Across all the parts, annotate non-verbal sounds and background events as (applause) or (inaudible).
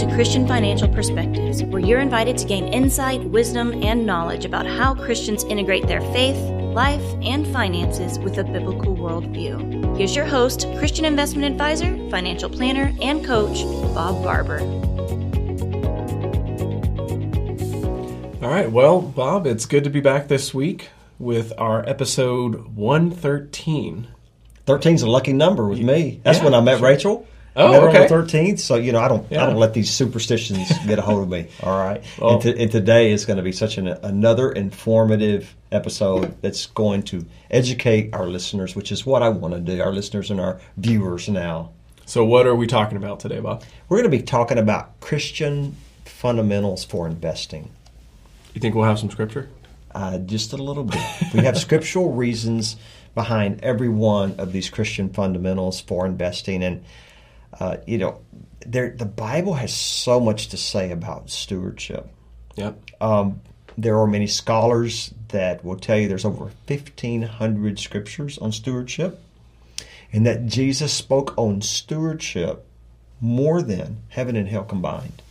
to Christian Financial Perspectives, where you're invited to gain insight, wisdom, and knowledge about how Christians integrate their faith, life, and finances with a biblical worldview. Here's your host, Christian investment advisor, financial planner, and coach, Bob Barber. All right, well, Bob, it's good to be back this week with our episode 113. 13 is a lucky number with me. That's Yeah, when I met sure. Rachel. Oh, okay. on the 13th, so you know I don't Yeah. I don't let these superstitions (laughs) get a hold of me. All right, Well- and, to, and today is going to be such an another informative episode that's going to educate our listeners, which is what I want to do. Our listeners and our viewers now. So, what are we talking about today, Bob? We're going to be talking about Christian fundamentals for investing. You think we'll have some scripture? Uh, just a little bit. We have scriptural reasons behind every one of these Christian fundamentals for investing, and uh, you know, there the Bible has so much to say about stewardship. Yep. Um, there are many scholars that will tell you there's over 1,500 scriptures on stewardship, and that Jesus spoke on stewardship more than heaven and hell combined.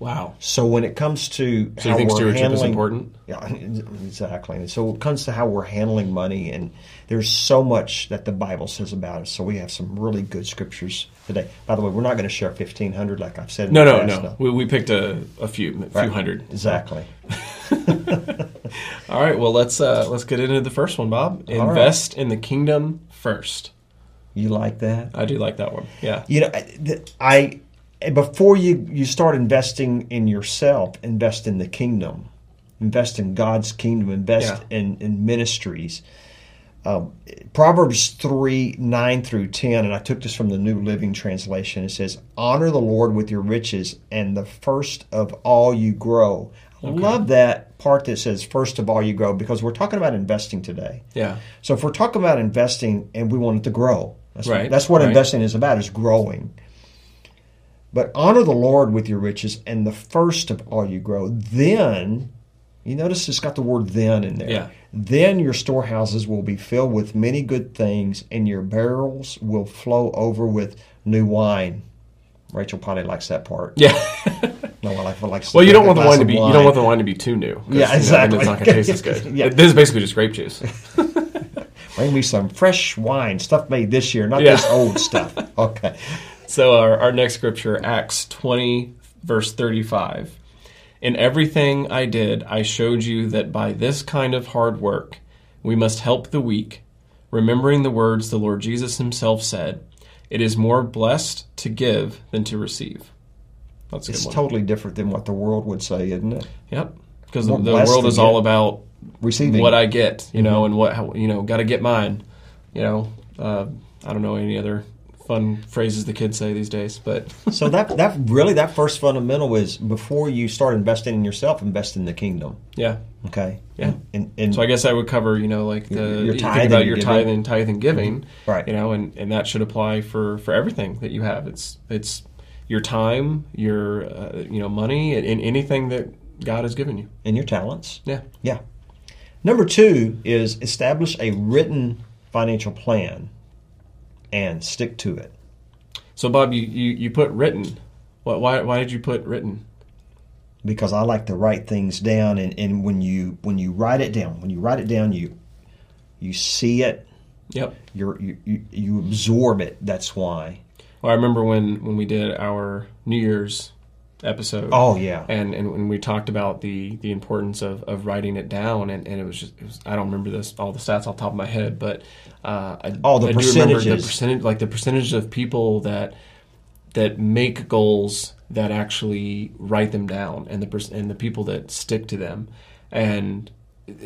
Wow. So when it comes to So, you think stewardship is handling- important? yeah, exactly. And so it comes to how we're handling money, and there's so much that the Bible says about it. So we have some really good scriptures today. By the way, we're not going to share 1,500 like I've said. In No, no, past, no. We, we picked a, a few, a few hundred. Exactly. (laughs) All right. Well, let's uh, let's get into the first one, Bob. All right. Invest in the kingdom first. You like that? I do like that one. Yeah. You know, I, I before you you start investing in yourself, invest in the kingdom, invest in God's kingdom, invest Yeah. in in ministries. Um, Proverbs three nine through ten, and I took this from the New Living Translation. It says, "Honor the Lord with your riches, and the first of all you grow." I love that part that says "first of all you grow" because we're talking about investing today. Yeah. So if we're talking about investing and we want it to grow, that's, Right, that's what right. investing is about, is growing. But honor the Lord with your riches and the first of all you grow. Then, you notice it's got the word then in there. Yeah. Then your storehouses will be filled with many good things and your barrels will flow over with new wine. Rachel probably likes that part. Yeah. (laughs) No, I like, I like well, you don't want the wine to be. You don't want the wine to be too new. Yeah, you know, exactly. it's not going to taste as good. (laughs) Yeah. This is basically just grape juice. (laughs) Bring me some fresh wine, stuff made this year, not Yeah. this old stuff. Okay. So our, our next scripture, Acts 20, verse 35. In everything I did, I showed you that by this kind of hard work, we must help the weak, remembering the words the Lord Jesus himself said, It is more blessed to give than to receive. That's a It's good one. totally different than what the world would say, isn't it? Yep. Because the, the world is all about Receiving. what I get, you know, and what, how, you know, got to get mine. You know, uh, I don't know any other fun phrases the kids say these days, but (laughs) so that that really that first fundamental is before you start investing in yourself, invest in the kingdom. yeah. Okay. Yeah. And, and So I guess I would cover, you know, like the Your- your you about and your giving. tithing, tithing, giving, Right. You know, and, and that should apply for for everything that you have. It's it's your time, your uh, you know money, and, and anything that God has given you. and your talents. Yeah. Yeah. Number two is establish a written financial plan and stick to it. So Bob, you you, you put written. What why why did you put written? because I like to write things down and, and when you when you write it down when you write it down you you see it Yep. you're, you you you absorb it that's why Well, I remember when when we did our New Year's episode. oh yeah and and when we talked about the the importance of, of writing it down and, and it was just it was, I don't remember this all the stats off the top of my head but uh, I, Oh, the I do remember the percentages. percentage like the percentage of people that that make goals that actually write them down and the pers- and the people that stick to them and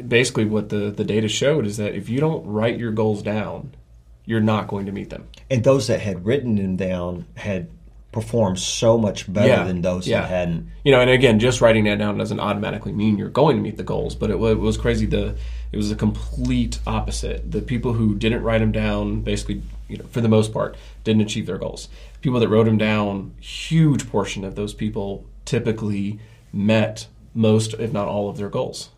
basically what the the data showed is that if you don't write your goals down you're not going to meet them and those that had written them down had performed so much better Yeah, than those yeah. that hadn't you know, and again, just writing that down doesn't automatically mean you're going to meet the goals. But it was, it was crazy. The it was the complete opposite. The people who didn't write them down, basically, you know, for the most part, didn't achieve their goals. People that wrote them down, huge portion of those people typically met most, if not all, of their goals.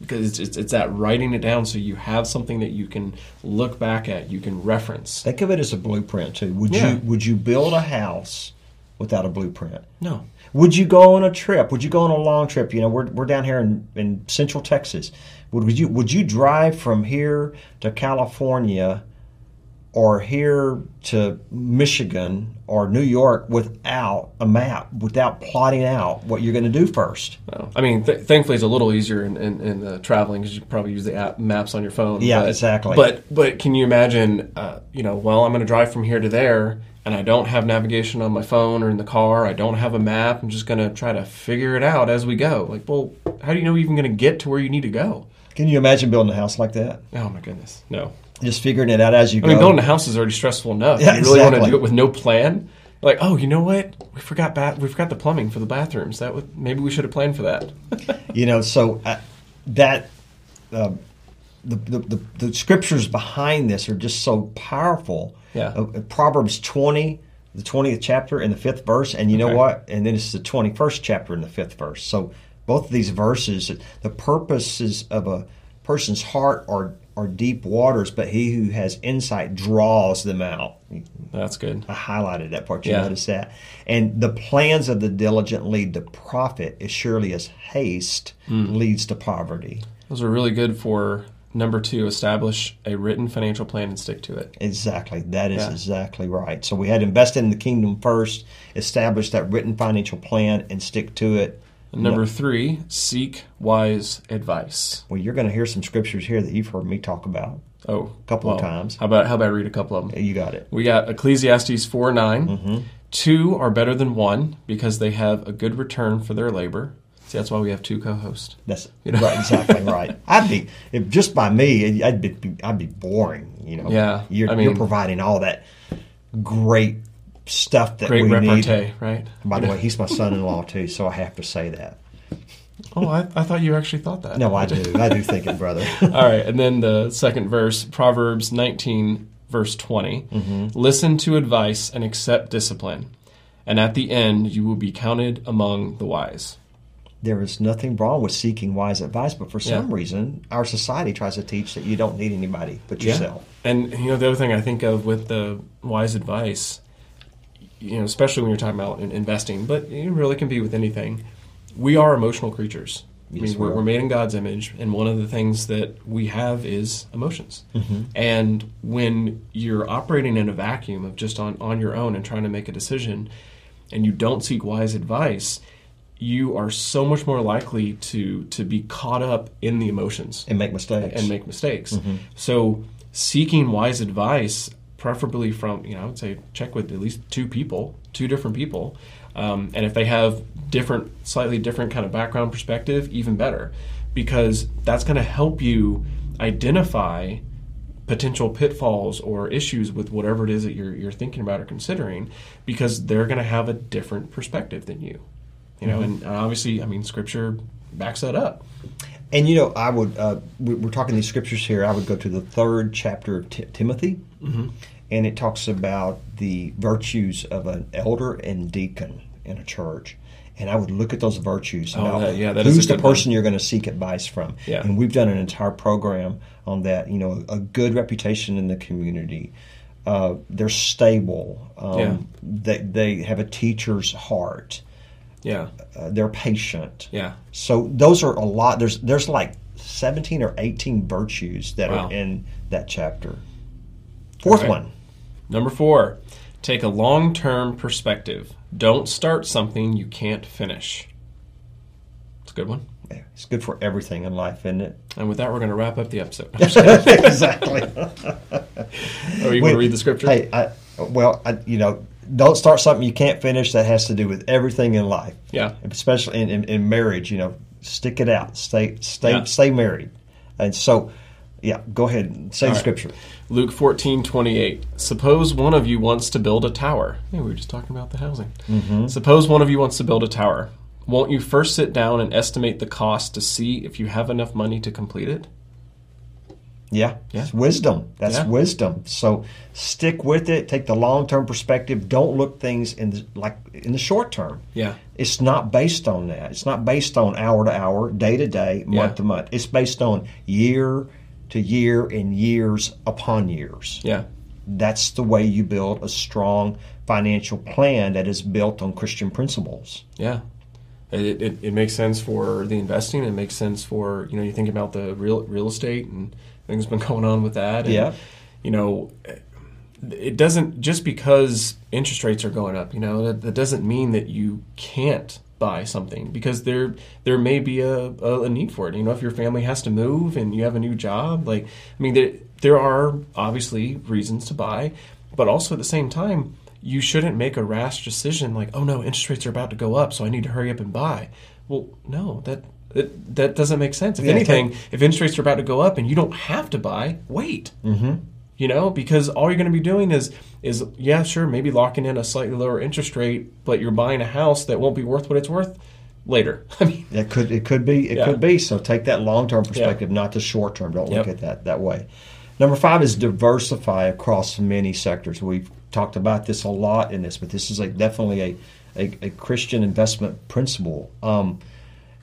Because it's, it's, it's that writing it down so you have something that you can look back at, you can reference. think of it as a blueprint too would Yeah. you would you build a house without a blueprint. No. Would you go on a trip? Would you go on a long trip? You know, we're, we're down here in, in Central Texas. Would, would you would you drive from here to California or here to Michigan or New York without a map, without plotting out what you're going to do first? No. I mean, th- thankfully, it's a little easier in, in, in uh, traveling because you probably use the app maps on your phone. Yeah, but, exactly. But but can you imagine? Uh, you know, well, I'm going to drive from here to there, and I don't have navigation on my phone or in the car. I don't have a map. I'm just going to try to figure it out as we go. Like, well, how do you know you're even going to get to where you need to go? Can you imagine building a house like that? Oh my goodness, no. Just figuring it out as you I go. mean, building a house is already stressful enough. Yeah, you really want to do it with no plan? Like, oh, you know what? We forgot ba- we forgot the plumbing for the bathrooms. That would maybe we should have planned for that. (laughs) you know so uh, that uh, the, the, the the scriptures behind this are just so powerful Yeah. Uh, proverbs 20 the 20th chapter and the fifth verse and you know what and then it's the 21st chapter and the fifth verse so both of these verses the purposes of a person's heart are are deep waters but he who has insight draws them out That's good. I highlighted that part. You Yeah. notice that. And the plans of the diligent lead to profit as surely as haste Hmm. leads to poverty. Those are really good for number two. Establish a written financial plan and stick to it. Exactly. That is Yeah. exactly right. So we had invested in the kingdom first, establish that written financial plan, and stick to it. Number three, seek wise advice. Well, you're going to hear some scriptures here that you've heard me talk about. Oh, a Couple of times. How about how about I read a couple of them? You got it. We got Ecclesiastes 4 9. Mm-hmm. Two are better than one because they have a good return for their labor. See, that's why we have two co hosts. That's (laughs) You know? right, exactly right. I'd be if just by me, I'd be I'd be boring. You know. Yeah, You're, I you're providing all that great stuff that Great we need. repartee, right? By the way, he's my son-in-law too, so I have to say that. Oh, I, I thought you actually thought that. No, I do. I do think it, brother. (laughs) All right, and then the second verse, Proverbs 19, verse 20. Mm-hmm. Listen to advice and accept discipline, and at the end you will be counted among the wise. There is nothing wrong with seeking wise advice, but for some Yeah. reason, our society tries to teach that you don't need anybody but yourself. And you know the other thing I think of with the wise advice, you know, especially when you're talking about investing, but it really can be with anything. We are emotional creatures. I mean, we we're, we're made in God's image, and one of the things that we have is emotions. Mm-hmm. And when you're operating in a vacuum of just on, on your own and trying to make a decision, and you don't seek wise advice, you are so much more likely to to be caught up in the emotions And make mistakes. and make mistakes. Mm-hmm. So seeking wise advice, preferably from you know, I would say check with at least two people, two different people, um, and if they have different, slightly different kind of background perspective, even better, because that's going to help you identify potential pitfalls or issues with whatever it is that you're you're thinking about or considering, because they're going to have a different perspective than you. You know, and obviously, I mean, Scripture backs that up. And you know, I would. Uh, we- we're talking these scriptures here. I would go to the third chapter of Ti- Timothy, Mm-hmm. and it talks about the virtues of an elder and deacon in a church. And I would look at those virtues. Oh, about that- yeah, that who's the good one. person you're going to seek advice from? Yeah. And we've done an entire program on that. You know, a good reputation in the community. Uh, they're stable. Um, Yeah. They they have a teacher's heart. Yeah, Uh, they're patient. yeah. So those are a lot. There's there's like seventeen or eighteen virtues that Wow. are in that chapter. Fourth Okay. one. Number four, take a long term perspective. Don't start something you can't finish. It's a good one. Yeah, It's good for everything in life, isn't it? And with that, we're going to wrap up the episode. (laughs) exactly. (laughs) Are you going to read the scripture? Hey, I, well, I, you know, don't start something you can't finish. That has to do with everything in life, Yeah. especially in, in, in marriage. You know, stick it out. Stay stay Yeah. stay married. And so, yeah, go ahead and say All the right. scripture. Luke fourteen twenty eight. Suppose one of you wants to build a tower. Yeah, we were just talking about the housing. Mm-hmm. Suppose one of you wants to build a tower. Won't you first sit down and estimate the cost to see if you have enough money to complete it? Yeah, Yeah. it's wisdom. That's Yeah. wisdom. So stick with it. Take the long term perspective. Don't look things in the, like in the short term. Yeah. It's not based on that. It's not based on hour to hour, day to day, month Yeah. to month. It's based on year to year and years upon years. Yeah. that's the way you build a strong financial plan that is built on Christian principles. Yeah. It, it, it makes sense for the investing. It makes sense for, you know, you think about the real real estate and things been (laughs) going on with that. And, Yeah. You know, it doesn't, just because interest rates are going up, you know, that, that doesn't mean that you can't buy something because there there may be a, a, a need for it. You know, if your family has to move and you have a new job, like, I mean, there, there are obviously reasons to buy, but also at the same time, you shouldn't make a rash decision like, oh no, interest rates are about to go up, so I need to hurry up and buy. Well, no, that that, that doesn't make sense. If Yeah, anything, okay. if interest rates are about to go up and you don't have to buy, wait. Mm-hmm. You know, because all you're going to be doing is is yeah, sure, maybe locking in a slightly lower interest rate, but you're buying a house that won't be worth what it's worth later. (laughs) I mean, It could it could be it Yeah. could be. So take that long term perspective, not the short term. Don't look Yep. at that that way. Number five is diversify across many sectors. We've talked about this a lot in this, but this is a, definitely a, a, a Christian investment principle. Um,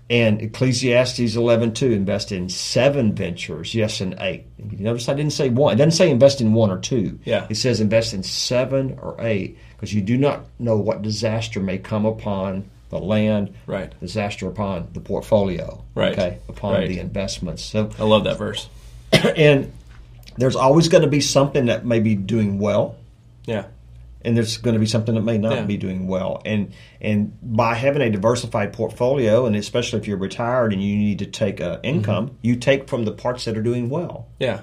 and Ecclesiastes 11.2, invest in seven ventures, yes, and eight. You notice I didn't say one. It doesn't say invest in one or two. Yeah. It says invest in seven or eight because you do not know what disaster may come upon the land, Right. disaster upon the portfolio, Right. okay, upon Right. the investments. So, I love that verse. (clears throat) and there's always going to be something that may be doing well, Yeah. and there's going to be something that may not Yeah. be doing well. And and by having a diversified portfolio, and especially if you're retired and you need to take uh, income, Mm-hmm. you take from the parts that are doing well. Yeah,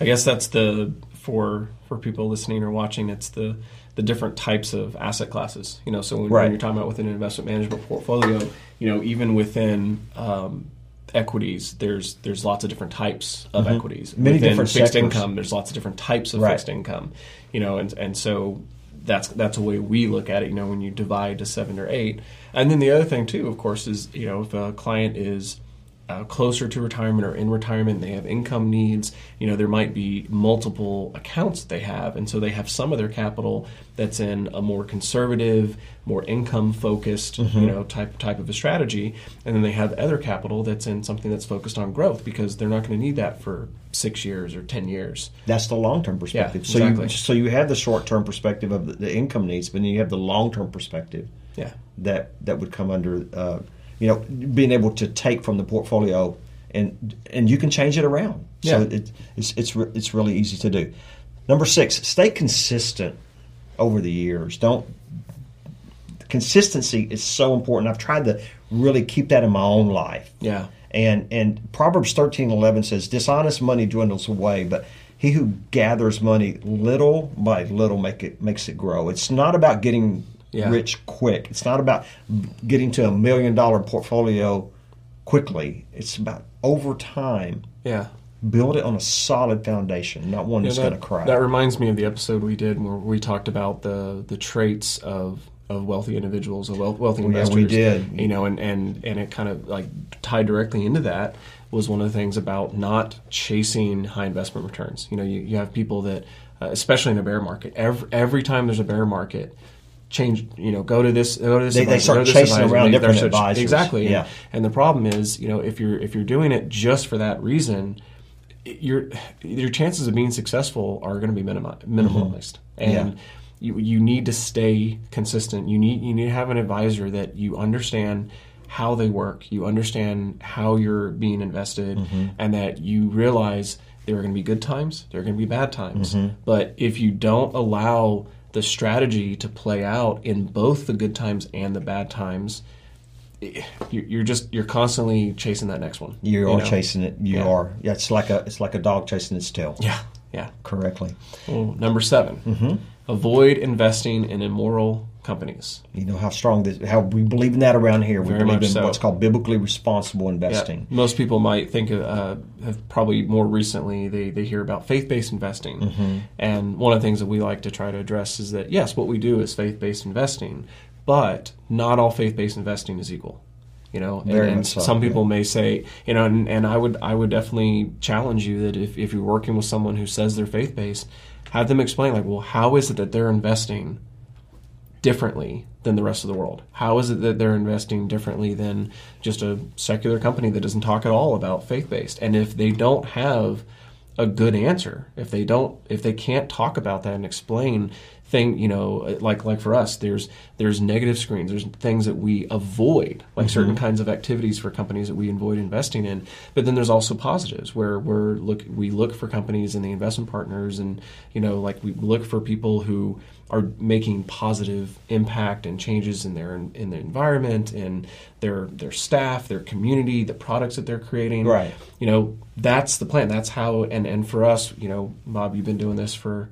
I guess that's the for for people listening or watching. It's the the different types of asset classes. You know, so when, Right. when you're talking about within an investment management portfolio, you know, even within um, equities, there's there's lots of different types of equities. Mm-hmm. Many within different fixed sectors. income, there's lots of different types of Right. fixed income. You know, and and so that's that's the way we look at it. You know, when you divide to seven or eight, and then the other thing too, of course, is you know if a client is uh, closer to retirement or in retirement, they have income needs. You know, there might be multiple accounts they have, and so they have some of their capital that's in a more conservative, more income focused, you know, type type of a strategy, and then they have other capital that's in something that's focused on growth because they're not going to need that for six years or ten years. That's the long term perspective. Yeah, so exactly. you so you have the short term perspective of the, the income needs, but then you have the long term perspective Yeah, that that would come under uh, you know being able to take from the portfolio and and you can change it around. So Yeah. it, it's it's re- it's really easy to do. Number six, stay consistent over the years. Don't consistency is so important. I've tried to really keep that in my own life. yeah, And and Proverbs thirteen eleven says, "Dishonest money dwindles away, but he who gathers money little by little make it makes it grow." It's not about getting Yeah. rich quick. It's not about getting to a million dollar portfolio quickly. It's about over time yeah. build it on a solid foundation, not one that's Yeah, going to crack. That reminds me of the episode we did where we talked about the the traits of of wealthy individuals, of wealth, wealthy investors. yeah, we did. You know, and, and and it kind of like tied directly into that was one of the things about not chasing high investment returns. You know, you, you have people that, uh, especially in a bear market, every every time there's a bear market. Change, you know, go to this. Go to this. They- they start this chasing advisor, around different advisors. Exactly. Yeah. and the problem is, you know, if you're if you're doing it just for that reason, your your chances of being successful are going to be minimi- minimalized, mm-hmm. and Yeah. you you need to stay consistent. You need you need to have an advisor that you understand how they work, you understand how you're being invested, mm-hmm. and that you realize there are going to be good times, there are going to be bad times. Mm-hmm. But if you don't allow the strategy to play out in both the good times and the bad times, you- you're just you're constantly chasing that next one. you are know? chasing it. You Yeah. are. Yeah, it's like a it's like a dog chasing its tail. Yeah, yeah. Correctly. Well, number 7 Mm-hmm. avoid investing in immoral companies. You know how strong this, how we believe in that around here. We Very believe much in so. what's called biblically responsible Yeah, investing. most people might think of, uh, have probably more recently they, they hear about faith-based investing Mm-hmm. and one of the things that we like to try to address is that yes what we do is faith-based investing but not all faith-based investing is equal you know and, and so, some people may say you know and, and i would i would definitely challenge you that if, if you're working with someone who says they're faith-based have them explain like well how is it that they're investing differently than the rest of the world? How is it that they're investing differently than just a secular company that doesn't talk at all about faith based? And if they don't have a good answer. If they don't, if they can't talk about that and explain thing, you know, like like for us, there's there's negative screens. There's things that we avoid, like certain mm-hmm. kinds of activities for companies that we avoid investing in. But then there's also positives where we're look we look for companies and the investment partners, and you know, like we look for people who are making positive impact and changes in their in the environment and their their staff, their community, the products that they're creating. Right. You know, that's the plan. That's how and and for us, you know, Bob, you've been doing this for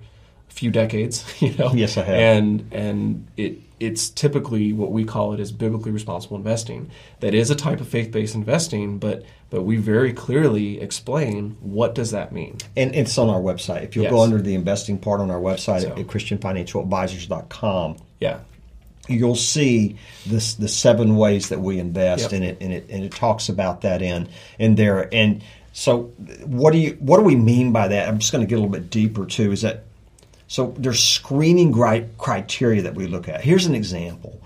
few decades, (laughs) you know. Yes, I have. And and it it's typically what we call it is biblically responsible investing. That is a type of faith-based investing, but but we very clearly explain what does that mean. And it's on our website. If you'll Yes. go under the investing part on our website So- at, christianfinancialadvisors.com, Yeah. you'll see this the seven ways that we invest Yep. in it and it and it talks about that in in there and so what do you what do we mean by that i'm just going to get a little bit deeper too is that so there's screening criteria that we look at. Here's an example.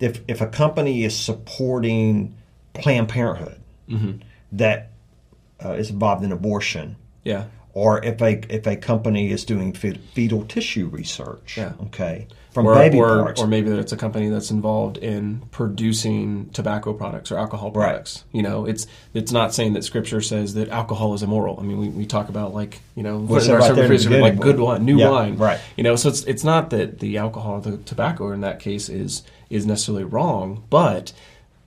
If if a company is supporting planned parenthood that uh, is involved in abortion Yeah. Or if a if a company is doing fetal tissue research Yeah. okay from or, baby or, parts or maybe it's a company that's involved in producing tobacco products or alcohol Right. products. You know, it's it's not saying that Scripture says that alcohol is immoral. I mean, we, we talk about like you know, Well, in our right like good wine, new Yeah, wine, right. You know, so it's it's not that the alcohol, the tobacco in that case is is necessarily wrong, but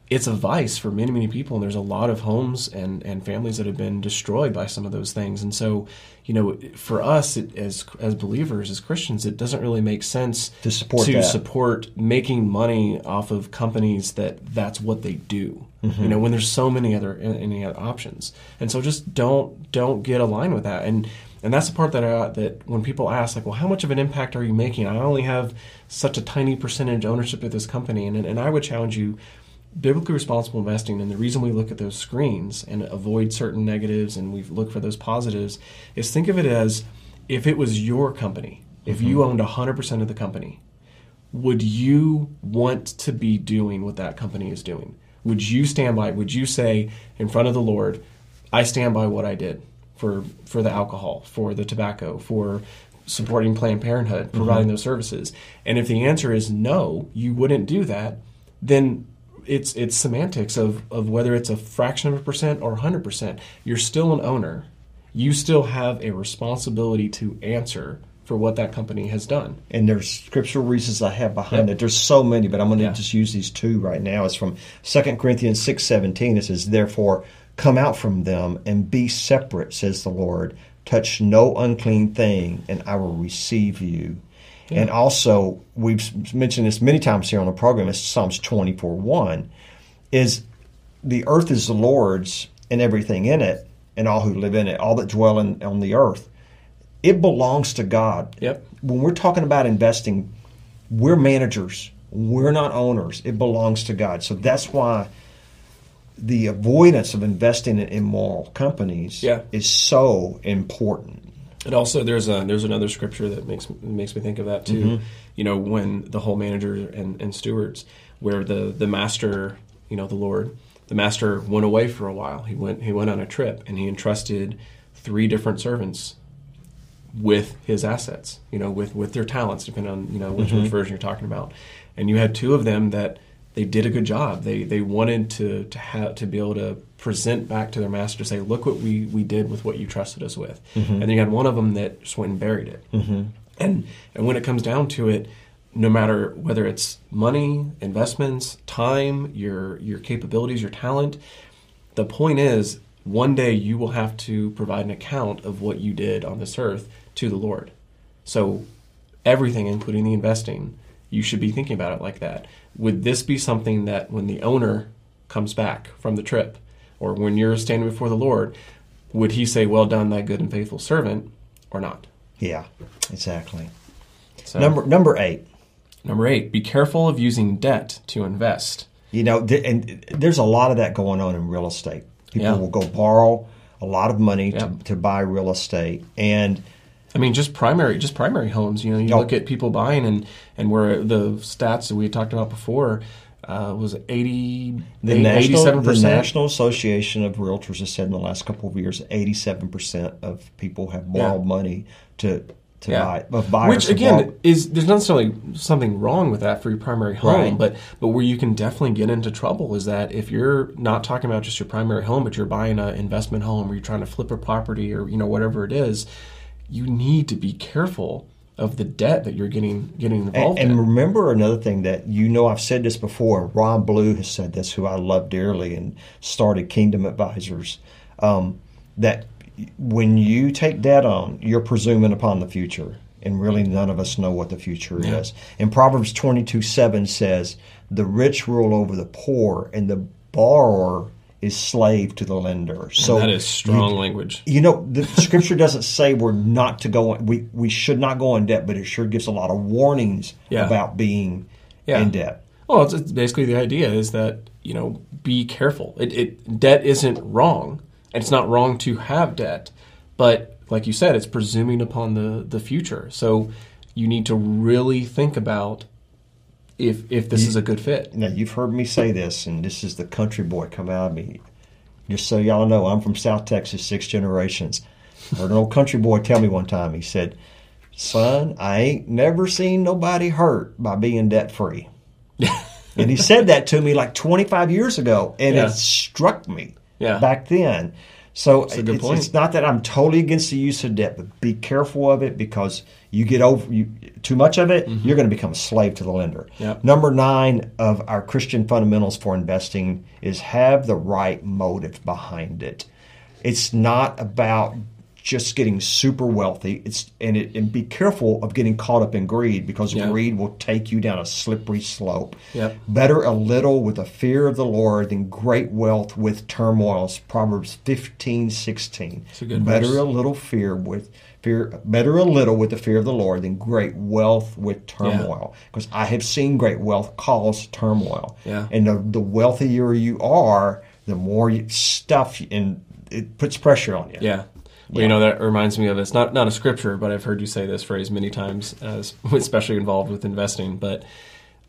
it's a vice for many many people and there's a lot of homes and and families that have been destroyed by some of those things. And so you know for us it, as as believers as christians it doesn't really make sense To support to that. support making money off of companies that that's what they do Mm-hmm. you know when there's so many other any other options. And so just don't don't get aligned with that. And and that's the part that I, that when people ask like well how much of an impact are you making? I only have such a tiny percentage ownership of this company. And and i would challenge you biblically responsible investing and the reason we look at those screens and avoid certain negatives and we look for those positives is think of it as if it was your company if you mm-hmm. owned 100% of the company would you want to be doing what that company is doing? Would you stand by would you say in front of the lord i stand by what i did for for the alcohol for the tobacco for supporting planned parenthood mm-hmm. providing those services? And if the answer is no you wouldn't do that then it's it's semantics of, of whether it's a fraction of a percent or 100%. You're still an owner. You still have a responsibility to answer for what that company has done. and there's scriptural reasons I have behind Yep. it. There's so many, but I'm going to Yeah. just use these two right now. It's from 2 Corinthians six seventeen. It says, "Therefore, come out from them and be separate," says the Lord. Touch no unclean thing, and I will receive you. And also, we've mentioned this many times here on the program. It's Psalms 24 1 is the earth is the Lord's and everything in it, and all who live in it, all that dwell in, on the earth. It belongs to God. Yep. When we're talking about investing, we're managers. We're not owners. It belongs to God. So that's why the avoidance of investing in immoral companies Yeah. is so important. And also, there's a there's another scripture that makes makes me think of that too. Mm-hmm. You know, when the whole manager and, and stewards, where the the master, you know, the Lord, the master went away for a while. He went he went on a trip and he entrusted three different servants with his assets. You know, with with their talents, depending on you know which, which mm-hmm. version you're talking about. And you had two of them that they did a good job. They they wanted to to have to be able to present back to their master, say, "Look what we we did with what you trusted us with." Mm-hmm. And then you had one of them that just went and buried it. Mm-hmm. And and when it comes down to it, no matter whether it's money, investments, time, your your capabilities, your talent, the point is one day you will have to provide an account of what you did on this earth to the Lord. So everything, including the investing, you should be thinking about it like that. Would this be something that when the owner comes back from the trip, or when you're standing before the Lord, would he say, Well done, thy good and faithful servant, or not? Yeah, exactly. So, Number number eight. number eight, be careful of using debt to invest. You know, th- and there's a lot of that going on in real estate. People Yeah. will go borrow a lot of money Yeah. to, to buy real estate, and I mean, just primary, just primary homes. You know, you Oh. look at people buying, and and where the stats that we talked about before, uh, was 80, The National, 87%? the National Association of Realtors has said in the last couple of years, 87% of people have borrowed Yeah. money to to Yeah. buy. Of buyers Which again is there's not necessarily something wrong with that for your primary home, Right. but but where you can definitely get into trouble is that if you're not talking about just your primary home, but you're buying an investment home or you're trying to flip a property or you know whatever it is, you need to be careful of the debt that you're getting getting involved and in. And remember another thing that you know I've said this before. Ron Blue has said this, who I love dearly, and started Kingdom Advisors. Um, that when you take debt on, you're presuming upon the future, and really none of us know what the future Yeah. is. And Proverbs twenty two seven says, "The rich rule over the poor, and the borrower is slave to the lender." So that is strong you- language. you know, the (laughs) scripture doesn't say we're not to go. We we should not go in debt, but it sure gives a lot of warnings Yeah. about being Yeah. in debt. Well, it's, it's basically the idea is that you know be careful. It, it debt isn't wrong, and it's not wrong to have debt, but like you said, it's presuming upon the the future. So you need to really think about if if this is a good fit. Now you've heard me say this, and this is the country boy come out of me. Just so y'all know, I'm from South Texas, six generations. Heard an old country boy tell me one time. He said, "Son, I ain't never seen nobody hurt by being debt free." (laughs) and he said that to me like 25 years ago, and Yeah. it struck me Yeah. back then. So it's, it's not that I'm totally against the use of debt, but be careful of it because you get over you, too much of it, you're going to become a slave to the lender. Mm-hmm. Yep. Number nine of our Christian fundamentals for investing is have the right motive behind it. It's not about just getting super wealthy. It's and it and be careful of getting caught up in greed because Yeah. greed will take you down a slippery slope. Yep. Better a little with the fear of the Lord than great wealth with turmoil. It's Proverbs fifteen sixteen. a good Better verse. a little fear with fear better a little with the fear of the Lord than great wealth with turmoil. Because I have seen great wealth cause turmoil. Yeah. And the, the wealthier you are, the more stuff and it puts pressure on you. Yeah. Well, you know that reminds me of it's not not a scripture, but I've heard you say this phrase many times, as, (laughs) especially involved with investing. But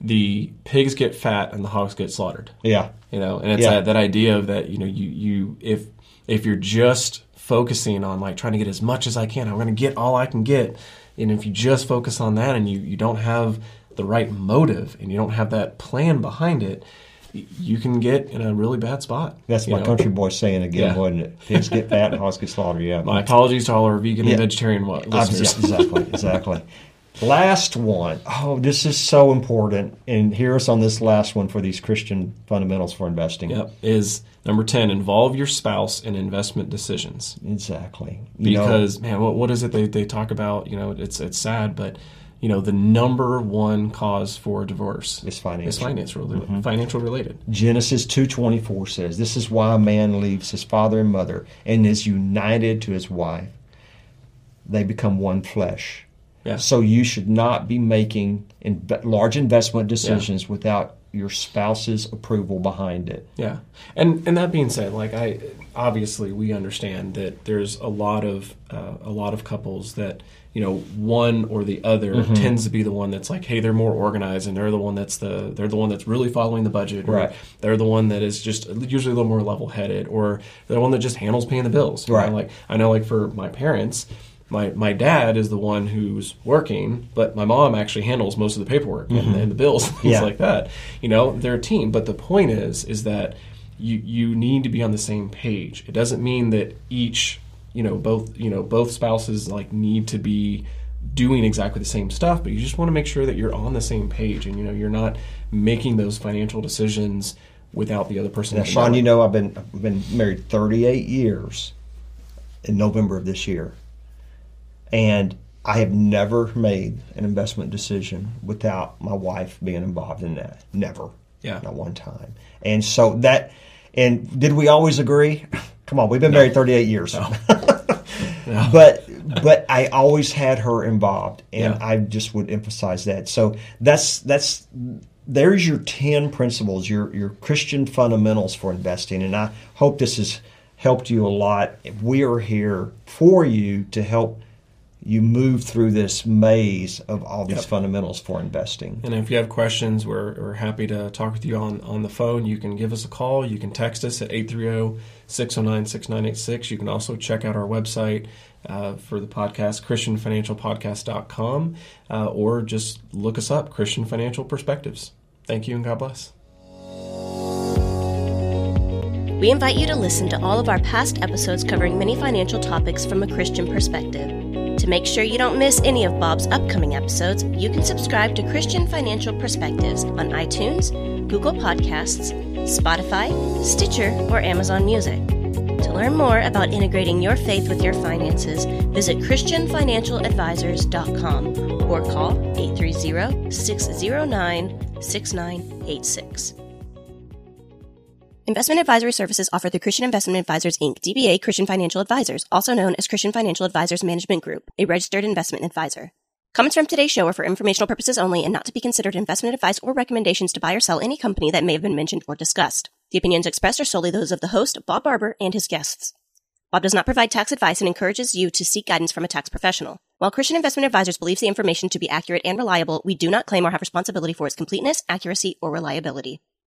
the pigs get fat and the hogs get slaughtered. Yeah. You know, and it's Yeah. that, that idea of that you know you you if if you're just focusing on like trying to get as much as I can, I'm going to get all I can get, and if you just focus on that and you you don't have the right motive and you don't have that plan behind it, you can get in a really bad spot. That's my know? country boy saying again, Yeah. wasn't it? Pigs get fat and hogs get slaughtered. Yeah. My apologies to all our vegan Yeah. and vegetarian listeners. exactly, exactly. Last one. Oh, this is so important. And hear us on this last one for these Christian fundamentals for investing. Yep. Is number 10, involve your spouse in investment decisions. Exactly. You know, Because, man, what, what is it they, they talk about? You know, it's it's sad, but, you know, the number one cause for divorce is financial. is financial, Mm-hmm. financial related. Genesis 2:24 says, "This is why a man leaves his father and mother and is united to his wife. They become one flesh." Yeah. So you should not be making in, large investment decisions without your spouse's approval behind it. Yeah, and and that being said, like I obviously we understand that there's a lot of uh, a lot of couples that you know one or the other Mm-hmm. tends to be the one that's like, hey, they're more organized, and they're the one that's the they're the one that's really following the budget, Right. They're the one that is just usually a little more level headed, or the one that just handles paying the bills. you know? Right. Like I know, like for my parents. My, my dad is the one who's working, but my mom actually handles most of the paperwork and, and the bills, things Mm-hmm. Yeah. like that. You know, they're a team. But the point is, is that you you need to be on the same page. It doesn't mean that each, you know, both you know both spouses like need to be doing exactly the same stuff, but you just want to make sure that you're on the same page and you know you're not making those financial decisions without the other person. Now, Sean, you know I've been I've been married 38 years in November of this year, and I have never made an investment decision without my wife being involved in that. Never, Yeah. not one time. And so that, and did we always agree? Come on, we've been married 38 years. (laughs) but but I always had her involved, and Yeah. I just would emphasize that. So that's that's there's your ten principles, your your Christian fundamentals for investing, and I hope this has helped you a lot. We are here for you to help you move through this maze of all these Yep. fundamentals for investing. And if you have questions, we're, we're happy to talk with you on, on the phone. You can give us a call. You can text us at 830 609 6986. You can also check out our website uh, for the podcast, ChristianFinancialPodcast.com, uh, or just look us up, Christian Financial Perspectives. Thank you and God bless. We invite you to listen to all of our past episodes covering many financial topics from a Christian perspective. To make sure you don't miss any of Bob's upcoming episodes, you can subscribe to Christian Financial Perspectives on iTunes, Google Podcasts, Spotify, Stitcher, or Amazon Music. To learn more about integrating your faith with your finances, visit ChristianFinancialAdvisors.com or call 830 609 6986. Investment advisory services offered through Christian Investment Advisors Inc., DBA Christian Financial Advisors, also known as Christian Financial Advisors Management Group, a registered investment advisor. Comments from today's show are for informational purposes only and not to be considered investment advice or recommendations to buy or sell any company that may have been mentioned or discussed. The opinions expressed are solely those of the host, Bob Barber, and his guests. Bob does not provide tax advice and encourages you to seek guidance from a tax professional. While Christian Investment Advisors believes the information to be accurate and reliable, we do not claim or have responsibility for its completeness, accuracy, or reliability.